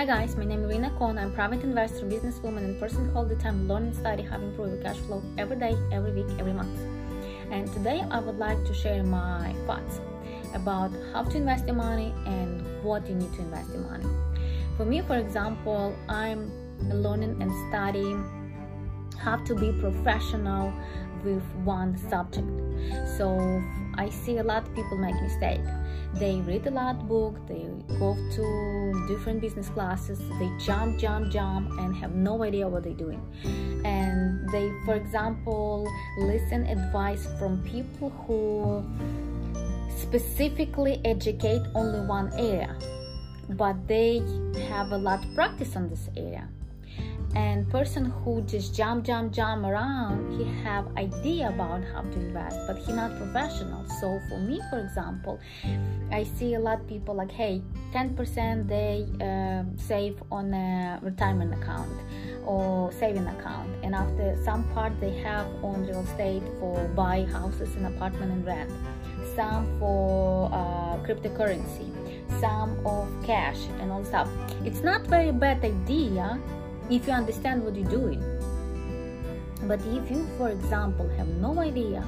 Hi guys, my name is Irina Kon. I'm private investor, businesswoman, and person who all the time learn and study how to improve your cash flow every day, every week, every month. And today I would like to share my thoughts about how to invest your money and what you need to invest your money. For me, for example, I'm learning and studying how to be professional with one subject. So I see a lot of people make mistake. They read a lot book, they go to different business classes, they jump, jump, jump, and have no idea what they're doing. And they, for example, listen advice from people who specifically educate only one area, but they have a lot of practice on this area and person who just jump jump jump around he have idea about how to invest but he not professional. So for me for example i see a lot of people like hey 10% they uh, save on a retirement account or saving account. And after some part they have on real estate for buy houses and apartment and rent. Some for uh, cryptocurrency. Some of cash and all stuff. It's not very bad idea if you understand what you're doing. But if you, for example, have no idea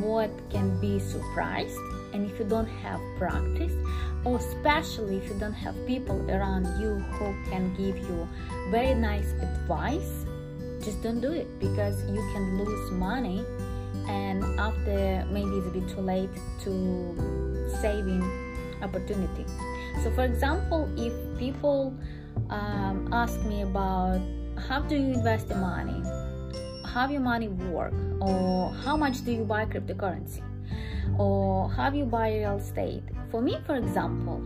what can be surprised, and if you don't have practice, or especially if you don't have people around you who can give you very nice advice, just don't do it because you can lose money and after maybe it's a bit too late to saving opportunity. So for example, if people um, ask me about how do you invest the money, how your money work, or how much do you buy cryptocurrency, or how you buy real estate. For me, for example,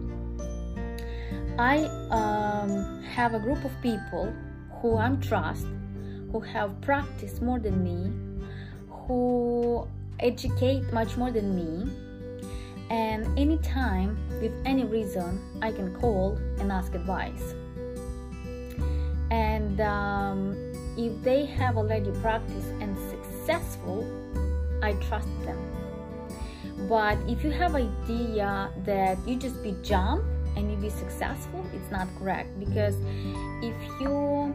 I um, have a group of people who I trust, who have practiced more than me, who educate much more than me, and anytime, with any reason, I can call and ask advice and um, if they have already practiced and successful i trust them. But if you have idea that you just be jump and you be successful it's not correct. Because if you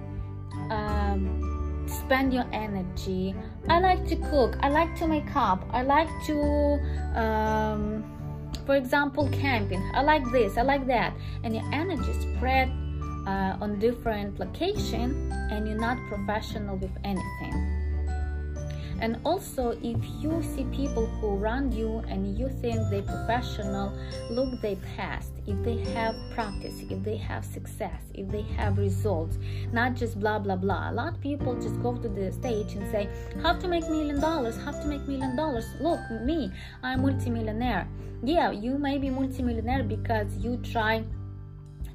um, spend your energy i like to cook i like to make up i like to um, for example camping i like this i like that. And your energy spread uh, on different location and you're not professional with anything. And also if you see people who run you and you think they're professional look their past. If they have practice if they have success if they have results not just blah blah blah. A lot of people just go to the stage and say have to make million dollars have to make million dollars. Look me i'm multimillionaire. Yeah you may be multimillionaire because you try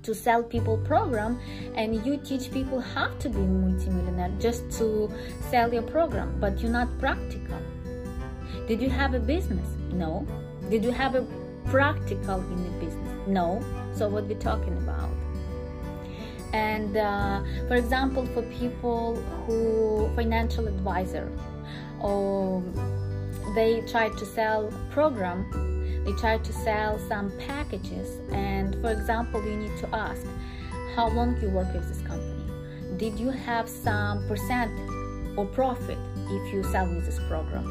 to sell people program and you teach people how to be multimillionaire just to sell your program but you're not practical. Did you have a business? No. Did you have a practical in the business? No. So what we're talking about? And uh, for example for people who financial advisor or they try to sell program they try to sell some packages and for example you need to ask how long you work with this company? Did you have some percent or profit if you sell with this program?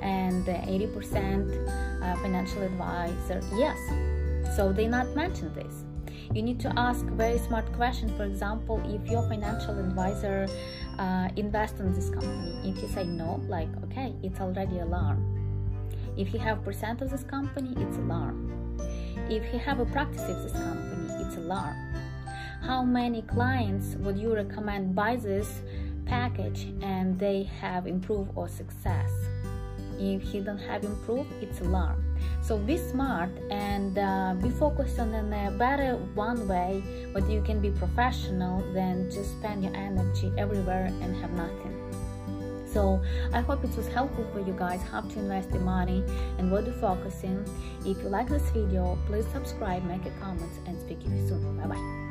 And 80% uh, financial advisor yes. So they not mention this. You need to ask very smart question. For example if your financial advisor uh, invest in this company if you say no like okay it's already alarm if you have percent of this company, it's alarm. If you have a practice of this company, it's alarm. How many clients would you recommend buy this package and they have improved or success? If he don't have improved, it's alarm. So be smart and uh, be focused on a better one way, but you can be professional than just spend your energy everywhere and have nothing. So I hope it was helpful for you guys how to invest the money and what to focus in. If you like this video, please subscribe, make a comment and speak to you soon. Bye bye.